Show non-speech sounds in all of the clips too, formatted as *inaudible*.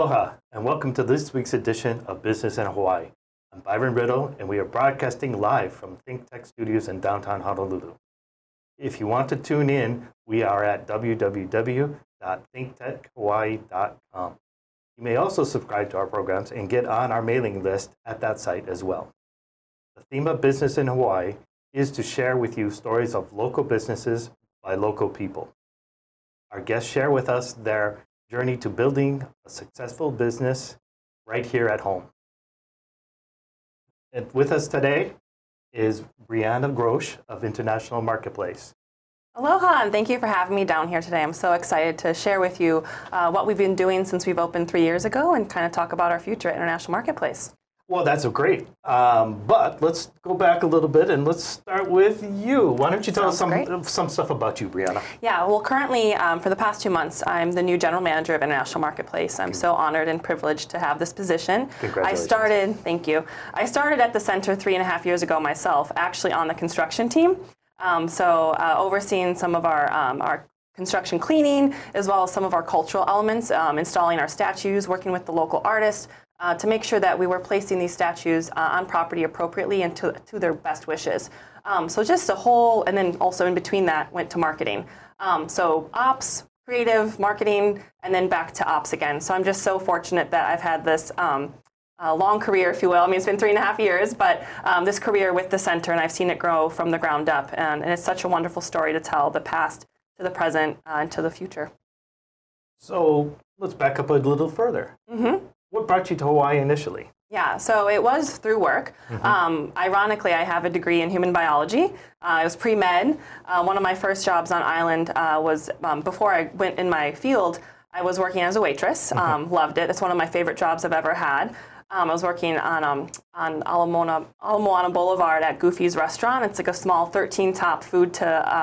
Aloha, and welcome to this week's edition of Business in Hawaii. I'm Byron Riddle, and we are broadcasting live from Think Tech Studios in downtown Honolulu. If you want to tune in, we are at www.thinktechhawaii.com. You may also subscribe to our programs and get on our mailing list at that site as well. The theme of Business in Hawaii is to share with you stories of local businesses by local people. Our guests share with us their journey to building a successful business right here at home. And with us today is Breana Grosz of International Marketplace. Aloha, and thank you for having me down here today. I'm so excited to share with you uh, what we've been doing since we've opened three years ago and kind of talk about our future at International Marketplace. Well, that's great. Um, but let's go back a little bit and let's start with you. Why don't you tell Sounds us some, some stuff about you, Breana? Yeah, well, currently, um, for the past two months, I'm the new general manager of International Marketplace. I'm so honored and privileged to have this position. Congratulations. I started, thank you. I started at the center three and a half years ago myself, actually on the construction team. Um, so, uh, overseeing some of our, um, our construction cleaning, as well as some of our cultural elements, um, installing our statues, working with the local artists, uh, to make sure that we were placing these statues uh, on property appropriately and to, to their best wishes. Um, so just a whole, and then also in between that went to marketing. Um, so ops, creative, marketing, and then back to ops again. So I'm just so fortunate that I've had this um, uh, long career, if you will. I mean, it's been three and a half years, but um, this career with the center, and I've seen it grow from the ground up. And, and it's such a wonderful story to tell the past to the present uh, and to the future. So let's back up a little further. Mm-hmm. What brought you to Hawaii initially? Yeah, so it was through work. Mm-hmm. Um, ironically, I have a degree in human biology. Uh, it was pre med. Uh, one of my first jobs on island uh, was um, before I went in my field, I was working as a waitress. Um, loved it. It's one of my favorite jobs I've ever had. Um, I was working on um, on Ala Moana, Ala Moana Boulevard at Goofy's Restaurant. It's like a small 13 top food to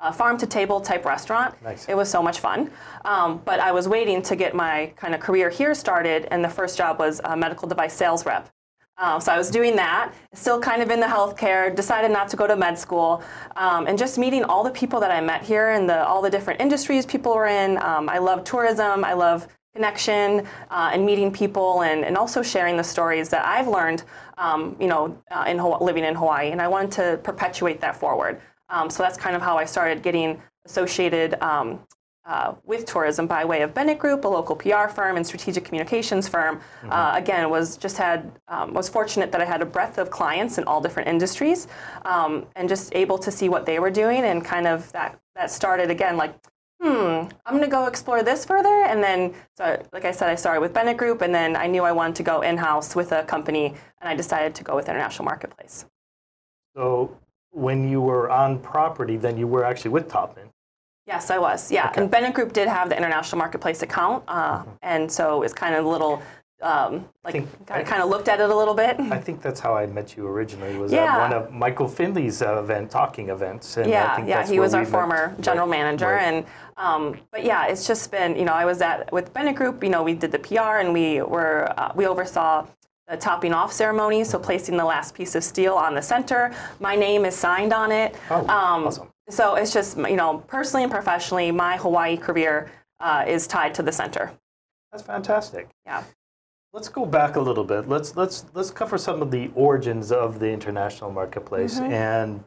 uh, farm to table type restaurant. Nice. It was so much fun. Um, but I was waiting to get my kind of career here started, and the first job was a medical device sales rep. Um, so I was doing that, still kind of in the healthcare, decided not to go to med school, um, and just meeting all the people that I met here and the, all the different industries people were in. Um, I love tourism, I love connection uh, and meeting people and, and also sharing the stories that I've learned, um, you know, uh, in Hawaii, living in Hawaii. And I wanted to perpetuate that forward. Um, so that's kind of how I started getting associated um, uh, with tourism by way of Bennett Group, a local PR firm and strategic communications firm. Uh, again, was just had um, was fortunate that I had a breadth of clients in all different industries, um, and just able to see what they were doing and kind of that that started again like. Hmm, I'm gonna go explore this further, and then, so like I said, I started with Bennett Group, and then I knew I wanted to go in-house with a company, and I decided to go with International Marketplace. So when you were on property, then you were actually with Taubman. Yes, I was. Yeah, Okay. and Bennett Group did have the international marketplace account, uh, and so it's kind of a little um, like think- kind of, looked at it a little bit. I think that's how I met you originally. Was Yeah. at one of Michael Finley's uh, event, talking events. And I yeah, yeah, he was our we met. former general manager, right. and um, but yeah, it's just been you know I was at with Bennett Group. You know, we did the PR and we were uh, we oversaw. The topping off ceremony, so placing the last piece of steel on the center. My name is signed on it. Oh, Um, awesome. So it's just you know personally and professionally, my Hawaii career uh, is tied to the center. That's fantastic. Yeah. Let's go back a little bit. Let's let's let's cover some of the origins of the international marketplace Mm-hmm. and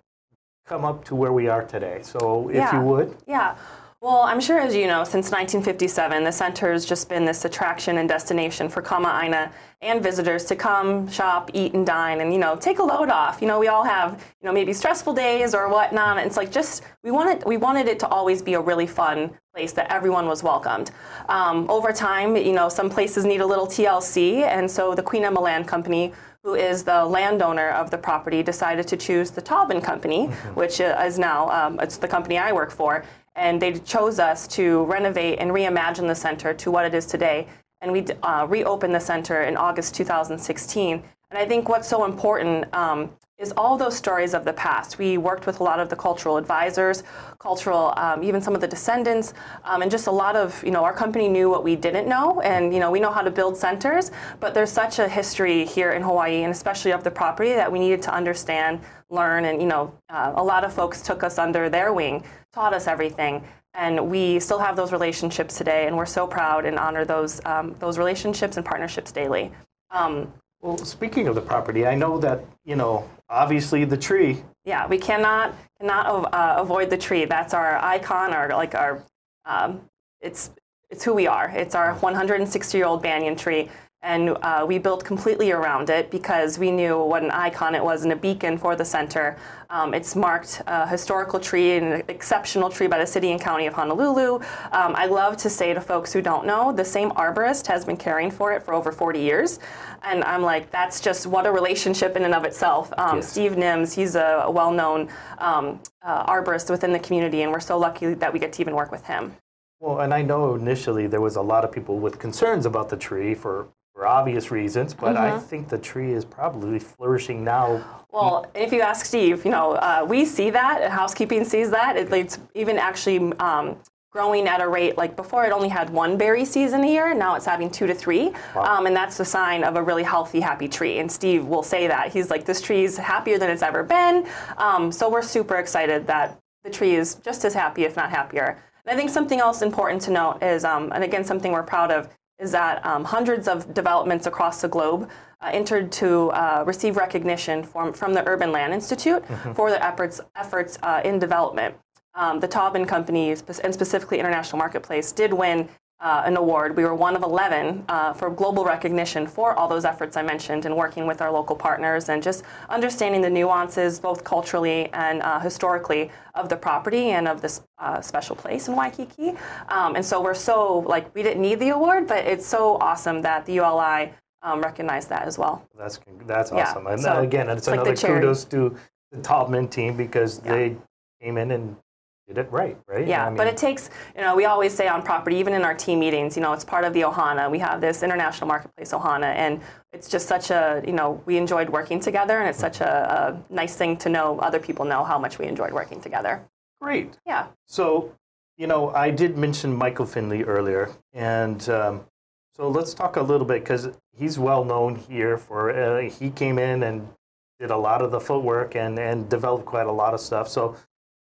come up to where we are today. So, if Yeah. you would, Yeah. Well, I'm sure as you know, since 1957, the center has just been this attraction and destination for Kama'aina and visitors to come, shop, eat, and dine, and you know, take a load off. You know, we all have you know maybe stressful days or whatnot. It's like just we wanted we wanted it to always be a really fun place that everyone was welcomed. Um, over time, you know, some places need a little TLC, and so the Queen Emma Land Company who is the landowner of the property, decided to choose the Taubman Company, which uh, is now um, it's the company I work for, and they chose us to renovate and reimagine the center to what it is today. And we uh, reopened the center in August 2016. And I think what's so important um, is all those stories of the past. We worked with a lot of the cultural advisors, cultural, um, even some of the descendants, um, and just a lot of, you know, our company knew what we didn't know, and, you know, we know how to build centers, but there's such a history here in Hawaii, and especially of the property, that we needed to understand, learn, and, you know, uh, a lot of folks took us under their wing, taught us everything. and we still have those relationships today, and we're so proud and honor those um, those relationships and partnerships daily. Um, well, speaking of the property, I know that you know obviously the tree. Yeah, we cannot cannot uh, avoid the tree. That's our icon, our like our um, it's it's who we are. It's our 160 year old banyan tree, and uh, we built completely around it because we knew what an icon it was and a beacon for the center. Um, it's marked a historical tree, and an exceptional tree by the city and county of Honolulu. Um, I love to say to folks who don't know, the same arborist has been caring for it for over 40 years. And I'm like, that's just what a relationship in and of itself. Um, yes. Steve Nimz, he's a well-known um, uh, arborist within the community, and we're so lucky that we get to even work with him. Well, and I know initially there was a lot of people with concerns about the tree for for obvious reasons, but mm-hmm. I think the tree is probably flourishing now. Well, if you ask Steve, you know, uh, we see that, and housekeeping sees that. It, it's even actually um, growing at a rate like before it only had one berry season a year, now it's having two to three. Wow. Um, and that's a sign of a really healthy, happy tree. And Steve will say that. He's like, this tree is happier than it's ever been. Um, so we're super excited that the tree is just as happy, if not happier. And I think something else important to note is, um, and again, something we're proud of, is that um, hundreds of developments across the globe uh, entered to uh, receive recognition from, from the Urban Land Institute mm-hmm. for their efforts, efforts uh, in development. Um, the Taubman Company, and specifically International Marketplace, did win uh, an award. We were one of 11 uh, for global recognition for all those efforts I mentioned and working with our local partners and just understanding the nuances, both culturally and uh, historically, of the property and of this uh, special place in Waikiki. Um, and so we're so, like, we didn't need the award, but it's so awesome that the ULI um, recognized that as well. That's, that's awesome. Yeah. And so again, it's, it's another like kudos to the Taubman team because yeah. they came in and did it right, right? Yeah, I mean, but it takes, you know, we always say on property, even in our team meetings, you know, it's part of the Ohana. We have this international marketplace Ohana, and it's just such a, you know, we enjoyed working together, and it's such a, a nice thing to know other people know how much we enjoyed working together. Great. Yeah. So, you know, I did mention Michael Finley earlier, and um, so let's talk a little bit because he's well known here for, uh, he came in and did a lot of the footwork and, and developed quite a lot of stuff. So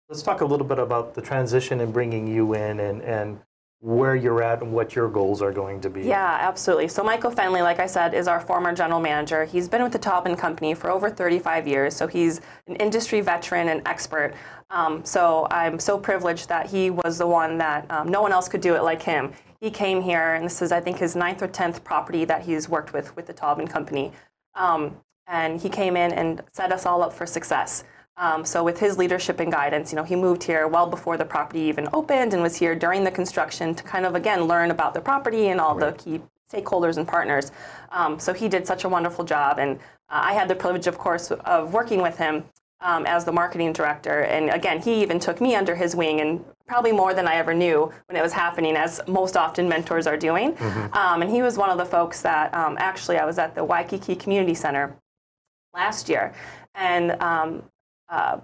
Let's talk a little bit about the transition and bringing you in and, and where you're at and what your goals are going to be. Yeah, absolutely. So Michael Fenley, like I said, is our former general manager. He's been with the Taubman Company for over 35 years, so he's an industry veteran and expert. Um, so I'm so privileged that he was the one that um, no one else could do it like him. He came here, and this is, I think, his ninth or tenth property that he's worked with with the Taubman Company. Um, and he came in and set us all up for success. Um, so with his leadership and guidance, you know, he moved here well before the property even opened and was here during the construction to kind of again learn about the property and all right. the key stakeholders and partners. Um, so he did such a wonderful job, and uh, I had the privilege, of course, of working with him um, as the marketing director. And again, he even took me under his wing, and probably more than I ever knew when it was happening, as most often mentors are doing. Mm-hmm. Um, and he was one of the folks that um, actually I was at the Waikiki Community Center last year, and um, uh,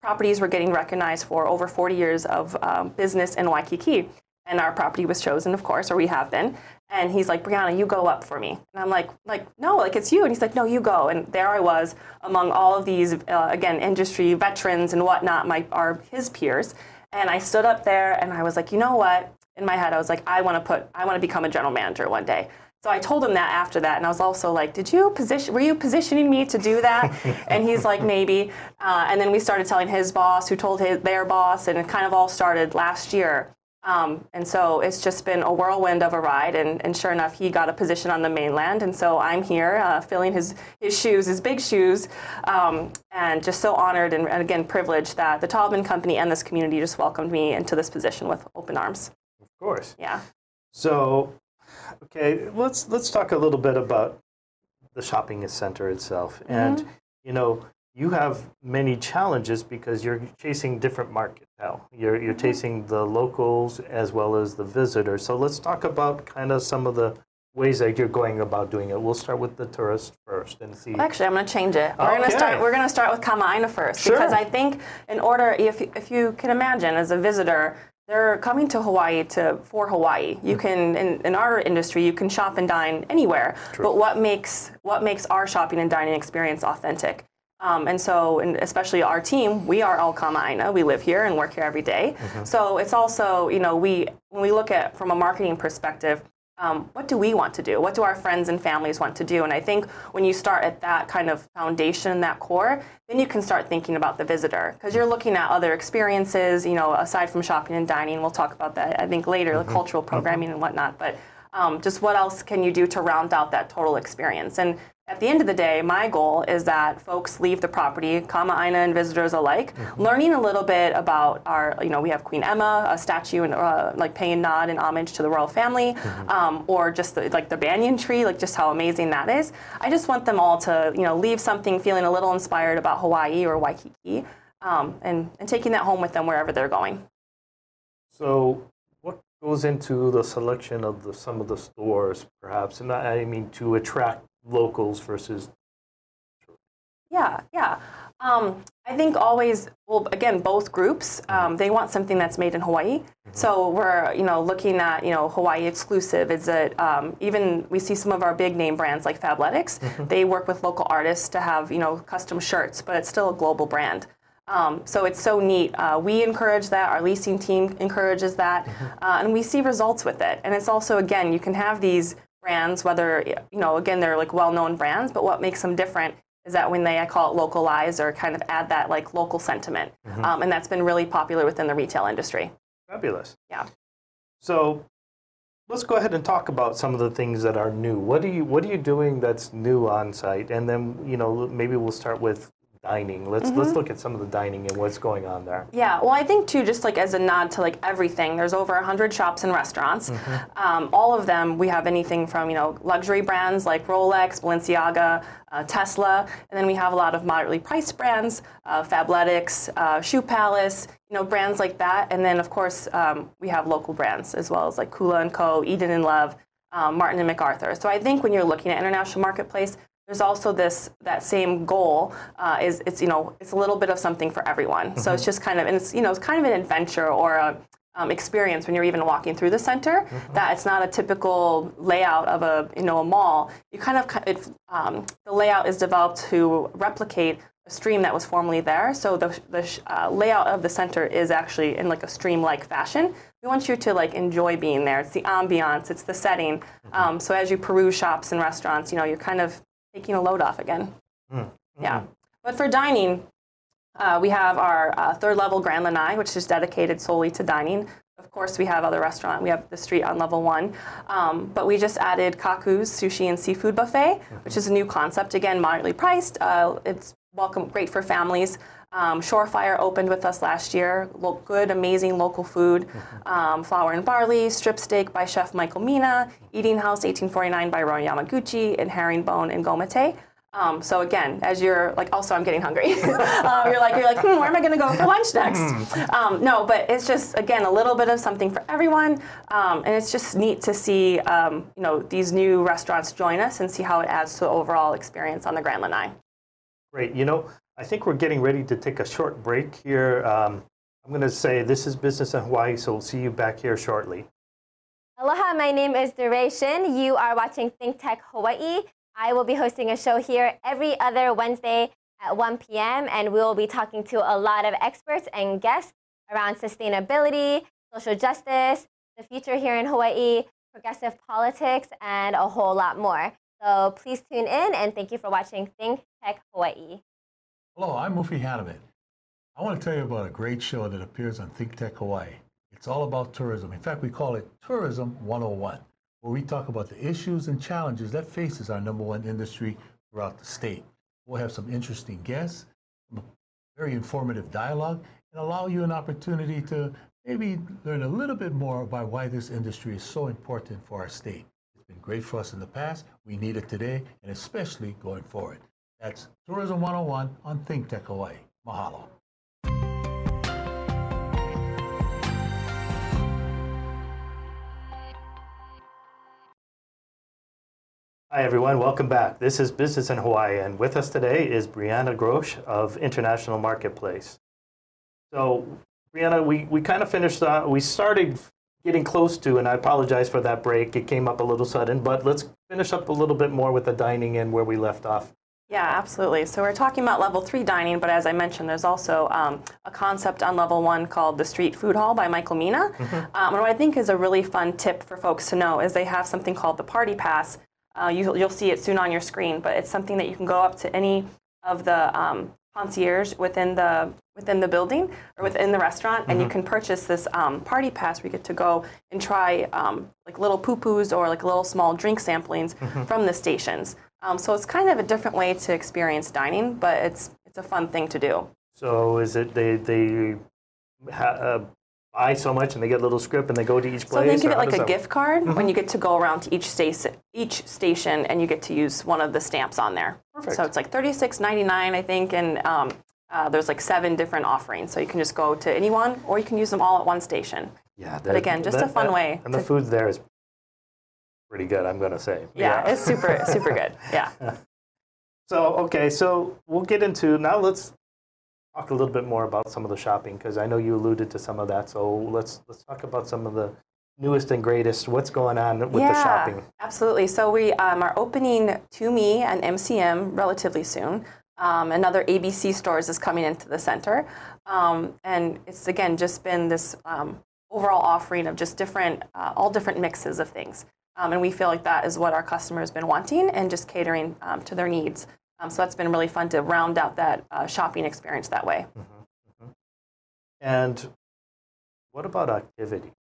properties were getting recognized for over 40 years of um, business in Waikiki. And our property was chosen, of course, or we have been. And he's like, Breana, you go up for me. And I'm like, like, no, like it's you. And he's like, no, you go. And there I was among all of these, uh, again, industry veterans and whatnot, my are his peers. And I stood up there and I was like, you know what? In my head, I was like, I want to put, I want to become a general manager one day. So I told him that after that, and I was also like, "Did you position? Were you positioning me to do that?" *laughs* and he's like, "Maybe." Uh, and then we started telling his boss, who told his, their boss, and it kind of all started last year. Um, and so it's just been a whirlwind of a ride, and, and, sure enough, he got a position on the mainland, and so I'm here uh, filling his, his shoes, his big shoes, um, and just so honored and, and, again privileged that the Taubman Company and this community just welcomed me into this position with open arms. Of course. Yeah. So Okay, let's let's talk a little bit about the shopping center itself. Mm-hmm. And you know, you have many challenges because you're chasing different market now. You're you're mm-hmm. chasing the locals as well as the visitors. So let's talk about kind of some of the ways that you're going about doing it. We'll start with the tourist first and see. Actually, I'm going to change it. We're okay. going to start. We're going to start with Kama'aina first sure. because I think in order, if if you can imagine as a visitor, they're coming to Hawaii to for Hawaii. You mm-hmm. can in, in our industry you can shop and dine anywhere. True. But what makes what makes our shopping and dining experience authentic? Um, and so, and especially our team, we are all Kama Aina. We live here and work here every day. So it's also, you know, we when we look at from a marketing perspective, um, what do we want to do? What do our friends and families want to do? And I think when you start at that kind of foundation, that core, then you can start thinking about the visitor because you're looking at other experiences. You know, aside from shopping and dining, we'll talk about that I think later, the cultural programming and whatnot. But um, just what else can you do to round out that total experience? And at the end of the day, my goal is that folks leave the property, Kama Aina and visitors alike, learning a little bit about our, you know, we have Queen Emma, a statue, and uh, like paying nod and homage to the royal family, um, or just the, like the banyan tree, like just how amazing that is. I just want them all to, you know, leave something feeling a little inspired about Hawaii or Waikiki, um, and, and taking that home with them wherever they're going. So, what goes into the selection of the, some of the stores, perhaps? And I mean to attract locals versus. Yeah, yeah. Um, I think always, well, again, both groups, um, they want something that's made in Hawaii. So we're, you know, looking at, you know, Hawaii exclusive. Is it um, even we see some of our big name brands like Fabletics? They work with local artists to have, you know, custom shirts, but it's still a global brand. Um, so it's so neat. Uh, we encourage that. Our leasing team encourages that, uh, and we see results with it. And it's also, again, you can have these brands, whether you know, again, they're like well-known brands, but what makes them different is that when they, I call it localize or kind of add that like local sentiment, um, and that's been really popular within the retail industry. Fabulous. Yeah. So, let's go ahead and talk about some of the things that are new. What are you What are you doing that's new on site? And then you know maybe we'll start with dining. Let's let's look at some of the dining and what's going on there. Yeah, well, I think too, just like as a nod to like everything, there's over 100 shops and restaurants. Um, all of them, we have anything from you know luxury brands like Rolex, Balenciaga, uh, Tesla, and then we have a lot of moderately priced brands, uh, Fabletics, uh, Shoe Palace, you know brands like that. And then of course um, we have local brands as well as like Kula and Co, Eden and Love, um, Martin and MacArthur. So I think when you're looking at international marketplace, there's also this that same goal uh, is it's you know it's a little bit of something for everyone. So it's just kind of and it's you know it's kind of an adventure or a um, experience when you're even walking through the center. That it's not a typical layout of a you know a mall. You kind of it, um, the layout is developed to replicate a stream that was formerly there. So the, the uh, layout of the center is actually in like a stream-like fashion. We want you to like enjoy being there. It's the ambiance, it's the setting. Um, so as you peruse shops and restaurants, you know you're kind of taking a load off again. Yeah. But for dining, uh, we have our uh, third level Grand Lanai, which is dedicated solely to dining. Of course, we have other restaurant. We have the street on level one, um, but we just added Kaku's Sushi and Seafood Buffet, which is a new concept. Again, moderately priced. Uh, it's welcome, great for families. Um, Shorefire opened with us last year. Lo- good, amazing local food. Um, flour and barley, strip steak by Chef Michael Mina, Eating House 1849 by Roy Yamaguchi, and Herringbone and Gomate. Um, so again, as you're like, also I'm getting hungry. *laughs* um, you're like, you're like, hmm, where am I going to go for lunch next? Um, no, but it's just again a little bit of something for everyone, um, and it's just neat to see um, you know these new restaurants join us and see how it adds to the overall experience on the Grand Lanai. Great. You know, I think we're getting ready to take a short break here. Um, I'm going to say this is Business in Hawaii, so we'll see you back here shortly. Aloha, my name is Duration. You are watching Think Tech Hawaii. I will be hosting a show here every other Wednesday at 1 p.m., and we will be talking to a lot of experts and guests around sustainability, social justice, the future here in Hawaii, progressive politics, and a whole lot more. So please tune in, and thank you for watching Think Tech Hawaii. Hello, I'm Mufi Hannemann. I want to tell you about a great show that appears on Think Tech Hawaii. It's all about tourism. In fact, we call it Tourism 101, where we talk about the issues and challenges that faces our number one industry throughout the state. We'll have some interesting guests, very informative dialogue, and allow you an opportunity to maybe learn a little bit more about why this industry is so important for our state. It's been great for us in the past. We need it today, and especially going forward. That's Tourism 101 on Think Tech Hawaii. Mahalo. Hi, everyone. Welcome back. This is Business in Hawaii, and with us today is Breana Grosz of International Marketplace. So, Breana, we, we kind of finished, uh, we started getting close to, and I apologize for that break. It came up a little sudden, but let's finish up a little bit more with the dining in where we left off Yeah, absolutely. So we're talking about level three dining, but as I mentioned, there's also um, a concept on level one called the Street Food Hall by Michael Mina. Um, and what I think is a really fun tip for folks to know is they have something called the Party Pass. Uh, you, you'll see it soon on your screen, but it's something that you can go up to any of the um, concierge within the within the building or within the restaurant, and you can purchase this um, party pass where you get to go and try um, like little pupus or like little small drink samplings from the stations. Um, so it's kind of a different way to experience dining, but it's it's a fun thing to do. So is it they they ha- uh, buy so much and they get a little script and they go to each place? So think of it like a that gift card when you get to go around to each station, each station, and you get to use one of the stamps on there. Perfect. So it's like thirty six ninety nine, I think, and um, uh, there's like seven different offerings. So you can just go to any one, or you can use them all at one station. Yeah, But again, just a fun way And the food there is pretty good, I'm going to say. Yeah, it's super *laughs* super good. Yeah. So, okay, so we'll get into now let's talk a little bit more about some of the shopping because I know you alluded to some of that. So, let's let's talk about some of the newest and greatest. What's going on with the shopping? Absolutely. So we um, are opening Tumi and MCM relatively soon. Um, another ABC stores is coming into the center, um, and it's again just been this um, overall offering of just different, uh, all different mixes of things. Um, and we feel like that is what our customers been wanting and just catering um, to their needs. Um, so that's been really fun to round out that uh, shopping experience that way. And what about activity?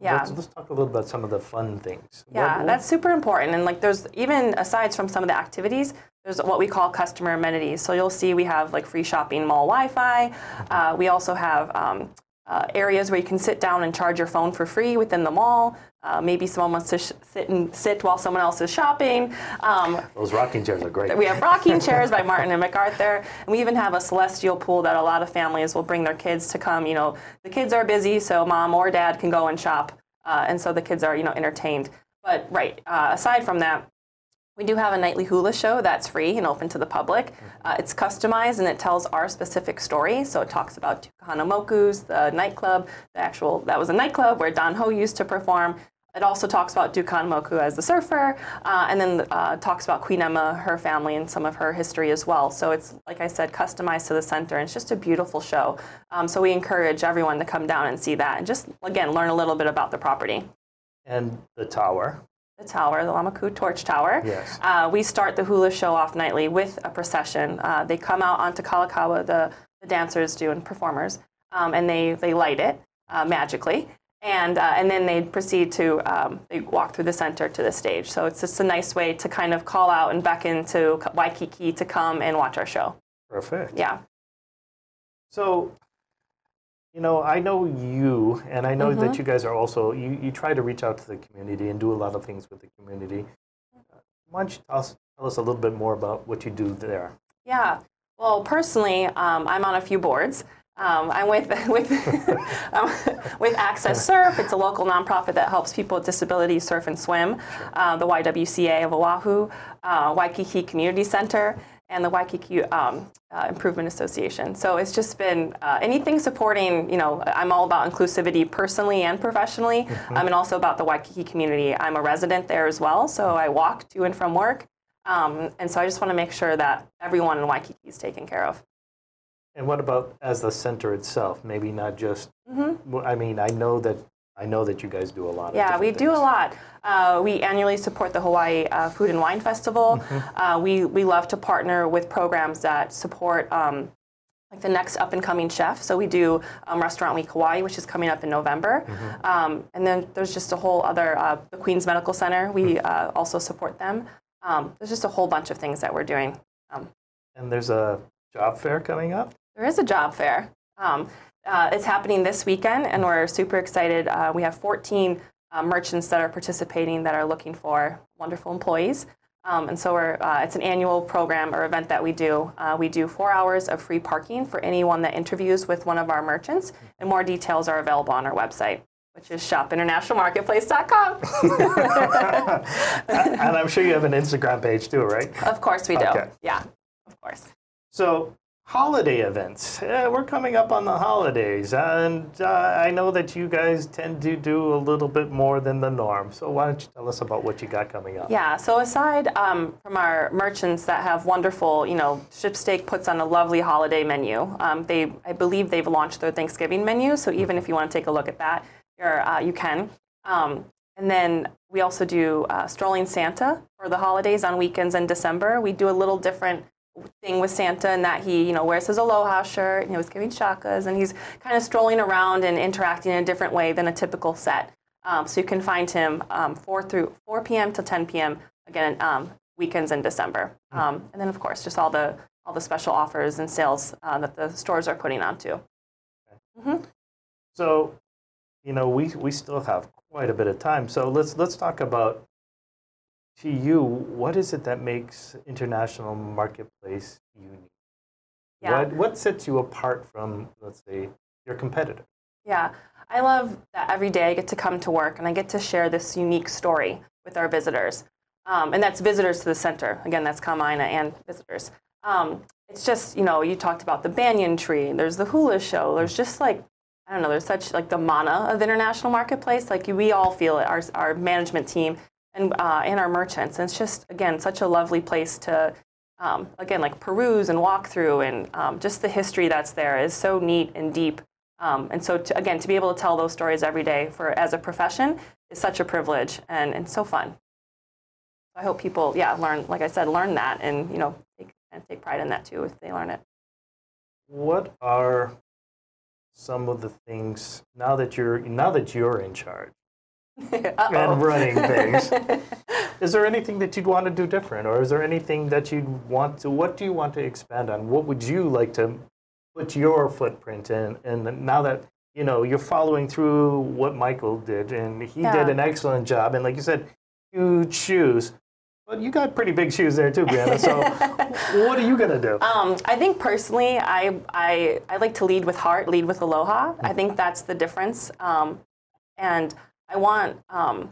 Yeah. Let's, let's talk a little about some of the fun things. Yeah, What- that's super important. And like, there's even aside from some of the activities, there's what we call customer amenities. So you'll see we have like free shopping mall Wi-Fi. Uh, we also have um, uh, areas where you can sit down and charge your phone for free within the mall. Uh, maybe someone wants to sh- sit and sit while someone else is shopping. Um, those rocking chairs are great. we have rocking chairs by Martin and MacArthur, and we even have a celestial pool that a lot of families will bring their kids to come. You know, the kids are busy, so mom or dad can go and shop, uh, and so the kids are you know entertained. But right, uh, aside from that, we do have a nightly hula show that's free and open to the public. Uh, it's customized and it tells our specific story. So it talks about Duke Kahanamoku's, the nightclub, the actual, that was a nightclub where Don Ho used to perform. It also talks about Duke Kahanamoku as the surfer, uh, and then uh, talks about Queen Emma, her family, and some of her history as well. So it's, like I said, customized to the center, and it's just a beautiful show. Um, so we encourage everyone to come down and see that, and just, again, learn a little bit about the property and the tower. The tower, the Lamaku Torch Tower. Yes. Uh, we start the hula show off nightly with a procession. Uh, they come out onto Kalakaua, the, the dancers do and performers, um, and they, they light it uh, magically. And, uh, and then they proceed to um, they walk through the center to the stage. So it's just a nice way to kind of call out and beckon to Waikiki to come and watch our show. Perfect. Yeah. So, you know, I know you, and I know Mm-hmm. that you guys are also, you, you try to reach out to the community and do a lot of things with the community. Uh, Why don't you tell us, tell us a little bit more about what you do there? Yeah. Well, personally, um, I'm on a few boards. Um, I'm with *laughs* with *laughs* um, with Access Surf. It's a local nonprofit that helps people with disabilities surf and swim. Uh, the YWCA of Oahu, uh, Waikiki Community Center, and the Waikiki um, uh, Improvement Association. So it's just been uh, anything supporting. You know, I'm all about inclusivity personally and professionally, um, and also about the Waikiki community. I'm a resident there as well, so I walk to and from work. Um, and so I just want to make sure that everyone in Waikiki is taken care of. And what about as the center itself? Maybe not just, Mm-hmm. I mean, I know that, I know that you guys do a lot of Yeah, we different do a lot. Uh, we annually support the Hawaii uh, Food and Wine Festival. Uh, we, we love to partner with programs that support um, like the next up and coming chef. So we do um, Restaurant Week Hawaii, which is coming up in November. Um, and then there's just a whole other, uh, the Queens Medical Center, we uh, also support them. Um, there's just a whole bunch of things that we're doing. Um, And there's a job fair coming up. There is a job fair. Um, uh, it's happening this weekend, and we're super excited. Uh, we have 14 uh, merchants that are participating that are looking for wonderful employees. Um, and so we're, uh, it's an annual program or event that we do. Uh, we do four hours of free parking for anyone that interviews with one of our merchants, and more details are available on our website, which is shopinternationalmarketplace.com. *laughs* and I'm sure you have an Instagram page too, right? of course we do. Okay. Yeah, of course. So, holiday events. Uh, we're coming up on the holidays, and uh, I know that you guys tend to do a little bit more than the norm. So why don't you tell us about what you got coming up? Yeah, so aside um, from our merchants that have wonderful, you know, Stripsteak puts on a lovely holiday menu. Um, they, I believe they've launched their Thanksgiving menu, so even if you want to take a look at that, uh, you can. Um, and then we also do uh, Strolling Santa for the holidays on weekends in December. We do a little different thing with Santa and that he, you know, wears his aloha shirt, you know, he's giving shakas, and he's kind of strolling around and interacting in a different way than a typical set. Um, so you can find him um, 4 through 4 p.m. to 10 p.m. again um, weekends in December, Hmm. um, and then of course just all the all the special offers and sales uh, that the stores are putting on too. So, you know, we, we still have quite a bit of time. So let's let's talk about to you, what is it that makes international marketplace unique? Yeah. What what sets you apart from, let's say, your competitor? Yeah, I love that every day I get to come to work and I get to share this unique story with our visitors. Um, and that's visitors to the center. Again, that's Kamaina and visitors. Um, it's just, you know, you talked about the banyan tree, there's the hula show, there's just like, I don't know, there's such like the mana of international marketplace. Like we all feel it, our, our management team and, uh, and our merchants. And it's just, again, such a lovely place to, um, again, like peruse and walk through and um, just the history that's there is so neat and deep. Um, and so, to, again, to be able to tell those stories every day for as a profession is such a privilege and, and so fun. I hope people, yeah, learn, like I said, learn that and, you know, take, and take pride in that too if they learn it. What are some of the things now that you're now that you're in charge. *laughs* and running things? *laughs* is there anything that you'd want to do different, or is there anything that you'd want to? What do you want to expand on? What would you like to put your footprint in? And now that you know you're following through what Michael did, and he Yeah. did an excellent job, and like you said, huge shoes. But you got pretty big shoes there too, Breana. So *laughs* what are you gonna do? Um, I think personally, I, I, I like to lead with heart, lead with aloha. I think that's the difference. Um, and I want, um,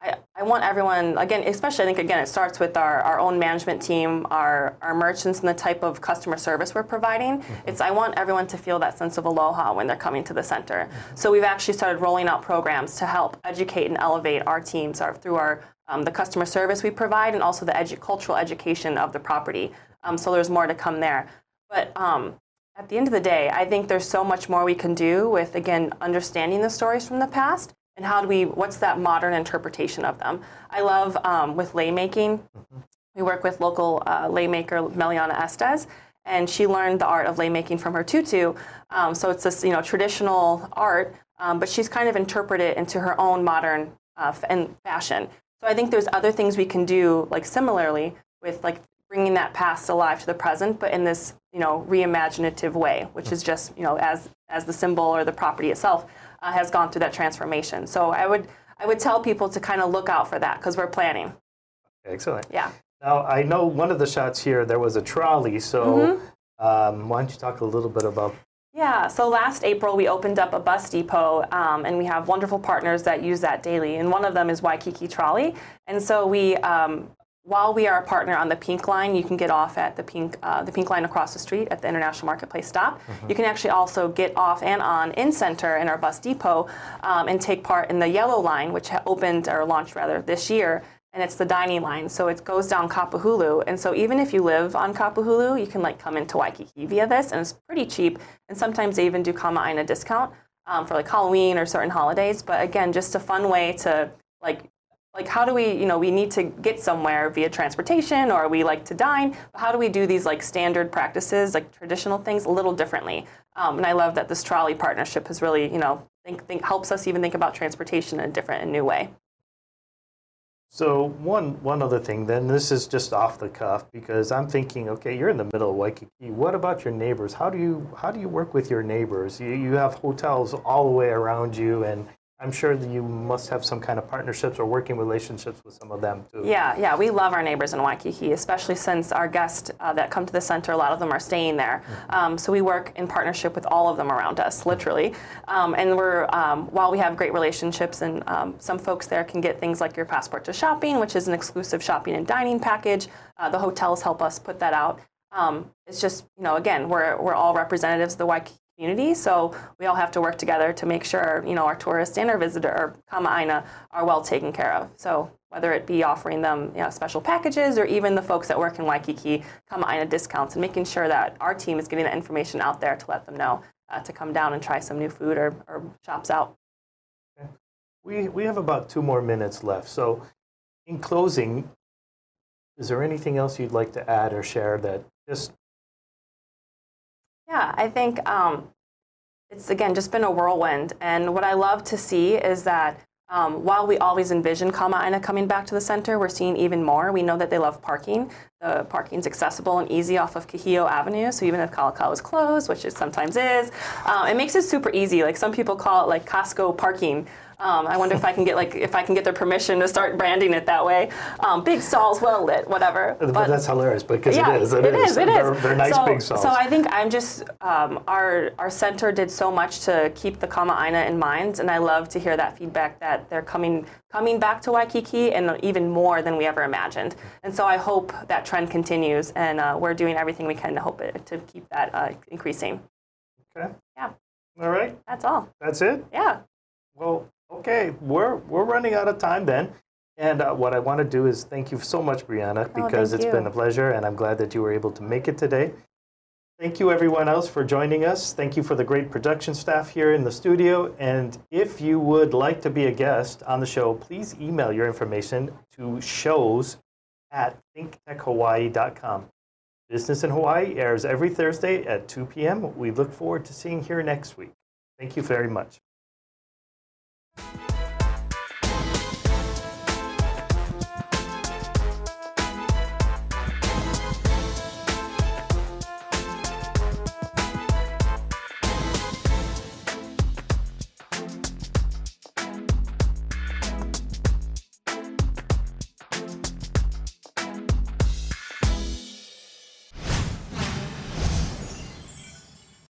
I, I want everyone, again, especially I think, again, it starts with our, our own management team, our, our merchants, and the type of customer service we're providing. It's, I want everyone to feel that sense of aloha when they're coming to the center. So we've actually started rolling out programs to help educate and elevate our teams our, through our, um, the customer service we provide and also the edu- cultural education of the property. Um, so there's more to come there. But um, at the end of the day, I think there's so much more we can do with, again, understanding the stories from the past and how do we, what's that modern interpretation of them. I love um, with lei making, we work with local uh, lei maker Meliana Estes, and she learned the art of lei making from her tutu. Um, so it's this, you know, traditional art, um, but she's kind of interpreted it into her own modern uh, f- and fashion. So I think there's other things we can do, like similarly, with like bringing that past alive to the present, but in this, you know, reimaginative way, which is just, you know, as as the symbol or the property itself uh, has gone through that transformation. So I would I would tell people to kind of look out for that because we're planning. Excellent. Yeah. Now I know one of the shots here there was a trolley. So um, why don't you talk a little bit about? Yeah, so last April we opened up a bus depot, um, and we have wonderful partners that use that daily. And one of them is Waikiki Trolley. And so we, um, while we are a partner on the Pink Line, you can get off at the Pink, uh, the Pink Line across the street at the International Marketplace stop. You can actually also get off and on in center in our bus depot um, and take part in the Yellow Line, which ha- opened or launched rather this year and it's the dining line. So it goes down Kapahulu. And so even if you live on Kapahulu, you can like come into Waikiki via this, and it's pretty cheap. And sometimes they even do Kama'aina discount um, for like Halloween or certain holidays. But again, just a fun way to like like how do we you know we need to get somewhere via transportation or we like to dine how do we do these like standard practices like traditional things a little differently um, and i love that this trolley partnership has really you know think, think helps us even think about transportation in a different and new way So one one other thing, then this is just off the cuff because I'm thinking, okay, you're in the middle of Waikiki. What about your neighbors? How do you how do you work with your neighbors? You you have hotels all the way around you, and I'm sure that you must have some kind of partnerships or working relationships with some of them too. Yeah, yeah, we love our neighbors in Waikiki, especially since our guests uh, that come to the center, a lot of them are staying there. Um, so we work in partnership with all of them around us, literally. Um, and we're um, while we have great relationships, and um, some folks there can get things like your passport to shopping, which is an exclusive shopping and dining package. Uh, the hotels help us put that out. Um, it's just, you know, again, we're, we're all representatives of the Waikiki community, so we all have to work together to make sure, you know, our tourists and our visitor, or Kama'aina, are well taken care of. So whether it be offering them you know, special packages or even the folks that work in Waikiki Kama'aina discounts and making sure that our team is getting that information out there to let them know uh, to come down and try some new food or, or shops out. We, we have about two more minutes left. So, in closing, is there anything else you'd like to add or share that just Yeah, I think um, it's again just been a whirlwind. And what I love to see is that um, while we always envision Kama'aina coming back to the center, we're seeing even more. We know that they love parking. The parking's accessible and easy off of Kuhio Avenue, so even if Kalakaua is closed, which it sometimes is, um, it makes it super easy. Like some people call it like Costco parking. Um, I wonder if I can get like if I can get their permission to start branding it that way. Um, big stalls, well lit, whatever. But, that's hilarious because yeah, it is. It, it is. It is. They're, they're nice so, big stalls. So I think I'm just um, our our center did so much to keep the Kama'aina in mind, and I love to hear that feedback that they're coming coming back to Waikiki and even more than we ever imagined. And so I hope that trend continues, and uh, we're doing everything we can to hope it to keep that uh, increasing. okay. Yeah, All right. that's all. That's it. Yeah. Well, okay. We're we're running out of time then. And uh, what I want to do is thank you so much, Breana, Oh, because it's you. been a pleasure, and I'm glad that you were able to make it today. Thank you, everyone else, for joining us. Thank you for the great production staff here in the studio. And if you would like to be a guest on the show, please email your information to shows at thinktechhawaii.com. Business in Hawaii airs every Thursday at 2 p.m. We look forward to seeing you here next week. Thank you very much. Thank you